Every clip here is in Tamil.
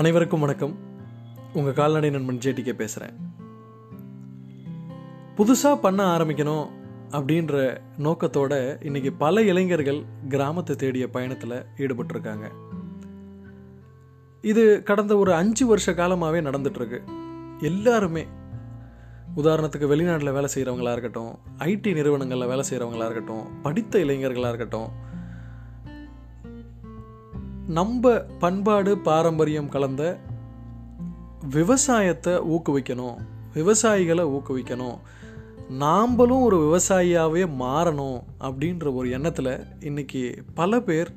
அனைவருக்கும் வணக்கம். உங்கள் கால்நடை நண்பன் ஜேடிகே பேசுகிறேன் புதுசாக பண்ண ஆரம்பிக்கணும் அப்படின்ற நோக்கத்தோட இன்னைக்கு பல இளைஞர்கள் கிராமத்தை தேடிய பயணத்தில் ஈடுபட்டிருக்காங்க. இது கடந்த ஒரு அஞ்சு வருஷ காலமாகவே நடந்துட்டுருக்கு. எல்லாருமே உதாரணத்துக்கு வெளிநாட்டில் வேலை செய்கிறவங்களாக இருக்கட்டும் ஐடி நிறுவனங்களில் வேலை செய்கிறவங்களாக இருக்கட்டும் படித்த இளைஞர்களாக இருக்கட்டும் நம்ம பண்பாடு பாரம்பரியம் கலந்த விவசாயத்தை ஊக்குவிக்கணும். விவசாயிகளை ஊக்குவிக்கணும். நாம்பளும் ஒரு விவசாயியாகவே மாறணும் அப்படின்ற ஒரு எண்ணத்தில் இன்னைக்கு பல பேர்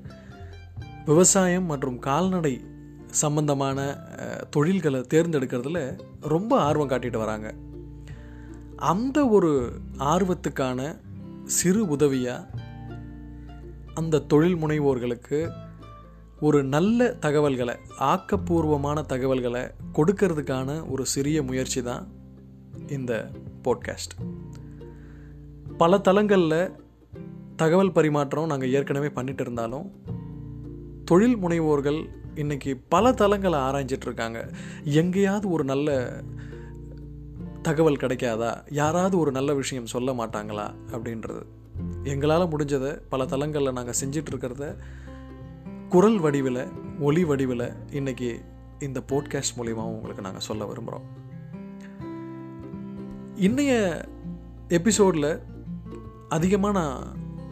விவசாயம் மற்றும் கால்நடை சம்பந்தமான தொழில்களை தேர்ந்தெடுக்கிறதுல ரொம்ப ஆர்வம் காட்டிட்டு வராங்க. அந்த ஒரு ஆர்வத்துக்கான சிறு உதவியாக அந்த தொழில் முனைவோர்களுக்கு ஒரு நல்ல தகவல்களை ஆக்கப்பூர்வமான தகவல்களை கொடுக்கறதுக்கான ஒரு சிறிய முயற்சி தான் இந்த போட்காஸ்ட் பல தளங்களில் தகவல் பரிமாற்றம் நாங்கள் ஏற்கனவே பண்ணிட்டு இருந்தாலும் தொழில் முனைவோர்கள் இன்னைக்கு பல தளங்களை ஆராய்ஞ்சிட்டு இருக்காங்க. எங்கேயாவது ஒரு நல்ல தகவல் கிடைக்காதா? யாராவது ஒரு நல்ல விஷயம் சொல்ல மாட்டாங்களா? அப்படின்றது. எங்களால் முடிஞ்சதை பல தளங்களில் நாங்கள் செஞ்சிட்ருக்கிறத இருக்கிறத குரல் வடிவில் ஒலி வடிவில் இன்னைக்கு இந்த போட்காஸ்ட் மூலியமாகவும் உங்களுக்கு நாங்கள் சொல்ல விரும்புகிறோம் இன்னைய எபிசோடில் அதிகமாக நான்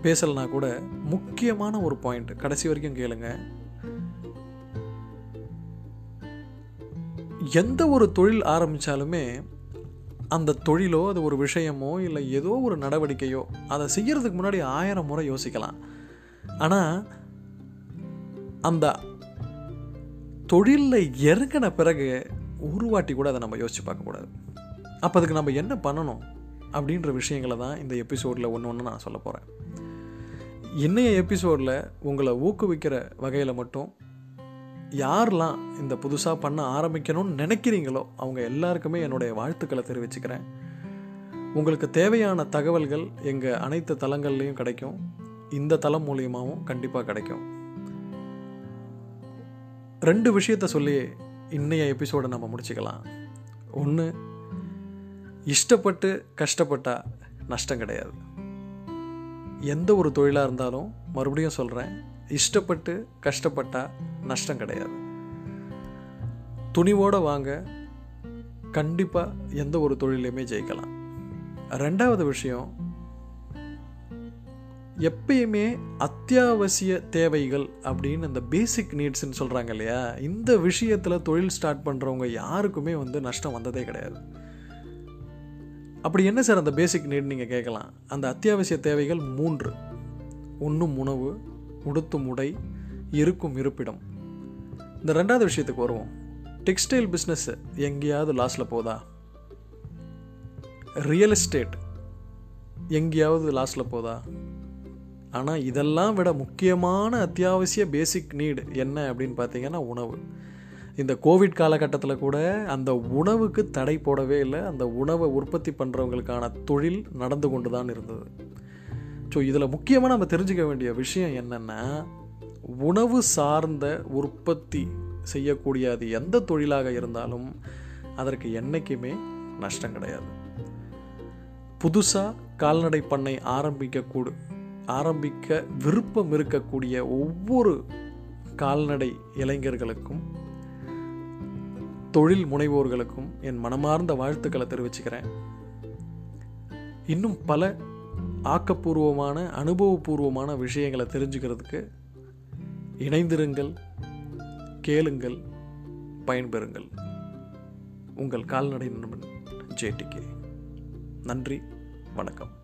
பேசலைனா கூட முக்கியமான ஒரு பாயிண்ட் கடைசி வரைக்கும் கேளுங்க. எந்த ஒரு தொழில் ஆரம்பித்தாலுமே அந்த தொழிலோ அது ஒரு விஷயமோ இல்லை ஏதோ ஒரு நடவடிக்கையோ அதை செய்கிறதுக்கு முன்னாடி ஆயிரம் முறை யோசிக்கலாம். ஆனால் அந்த தொழிலில் இறங்கின பிறகு ஒரு வாட்டி கூட அதை நம்ம யோசிச்சு பார்க்கக்கூடாது அப்போ அதுக்கு நம்ம என்ன பண்ணணும் அப்படின்ற விஷயங்களை தான் இந்த எபிசோடில் ஒன்று ஒன்று நான் சொல்ல போகிறேன் இன்னைய எபிசோடில் உங்களை ஊக்குவிக்கிற வகையில் மட்டும் யாரெல்லாம் இந்த புதுசாக பண்ண ஆரம்பிக்கணும்னு நினைக்கிறீங்களோ அவங்க எல்லாருக்குமே என்னுடைய வாழ்த்துக்களை தெரிவிச்சுக்கிறேன். உங்களுக்கு தேவையான தகவல்கள் எங்கள் அனைத்து தளங்கள்லேயும் கிடைக்கும். இந்த தளம் மூலியமாகவும் கண்டிப்பாக கிடைக்கும். ரெண்டு விஷயத்த சொல்லி இன்னைய எபிசோடை நம்ம முடிச்சுக்கலாம். ஒன்று இஷ்டப்பட்டு கஷ்டப்பட்டா நஷ்டம் கிடையாது. எந்த ஒரு தொழிலாக இருந்தாலும் மறுபடியும் சொல்கிறேன் இஷ்டப்பட்டு கஷ்டப்பட்டா நஷ்டம் கிடையாது. துணிவோடு வாங்க கண்டிப்பாக எந்த ஒரு தொழிலையுமே ஜெயிக்கலாம். ரெண்டாவது விஷயம் எப்பயுமே அத்தியாவசிய தேவைகள் அப்படின்னு அந்த பேசிக் நீட்ஸ்ன்னு சொல்கிறாங்க இல்லையா? இந்த விஷயத்தில் தொழில் ஸ்டார்ட் பண்ணுறவங்க யாருக்குமே வந்து நஷ்டம் வந்ததே கிடையாது. அப்படி என்ன சார் அந்த பேசிக் நீட் நீங்கள் கேட்கலாம்? அந்த அத்தியாவசிய தேவைகள் மூன்று. உண்ணும் உணவு உடுத்தும் உடை இருக்கும் இருப்பிடம். இந்த ரெண்டாவது விஷயத்துக்கு வருவோம். டெக்ஸ்டைல் பிஸ்னஸ் எங்கேயாவது லாஸில் போதா? ரியல் எஸ்டேட் எங்கேயாவது லாஸில் போதா? ஆனால் இதெல்லாம் விட முக்கியமான அத்தியாவசிய பேசிக் நீடு என்ன அப்படின்னு பார்த்தீங்கன்னா உணவு. இந்த கோவிட் காலகட்டத்தில் கூட அந்த உணவுக்கு தடை போடவே இல்லை. அந்த உணவை உற்பத்தி பண்ணுறவங்களுக்கான தொழில் நடந்து கொண்டு தான் இருந்தது. ஸோ இதில் முக்கியமாக நம்ம தெரிஞ்சுக்க வேண்டிய விஷயம் என்னென்னா உணவு சார்ந்த உற்பத்தி செய்யக்கூடிய அது எந்த தொழிலாக இருந்தாலும் அதற்கு என்றைக்குமே நஷ்டம் கிடையாது. புதுசாக கால்நடை பண்ணை ஆரம்பிக்கக்கூடும் ஆரம்பிக்க விருப்பம் இருக்கக்கூடிய ஒவ்வொரு கால்நடை இளைஞர்களுக்கும் தொழில் முனைவோர்களுக்கும் என் மனமார்ந்த வாழ்த்துக்களை தெரிவிச்சுக்கிறேன். இன்னும் பல ஆக்கப்பூர்வமான அனுபவபூர்வமான விஷயங்களை தெரிஞ்சுக்கிறதுக்கு இணைந்திருங்கள் கேளுங்கள் பயன்பெறுங்கள். உங்கள் கால்நடை நண்பன் ஜேடிகே. நன்றி வணக்கம்.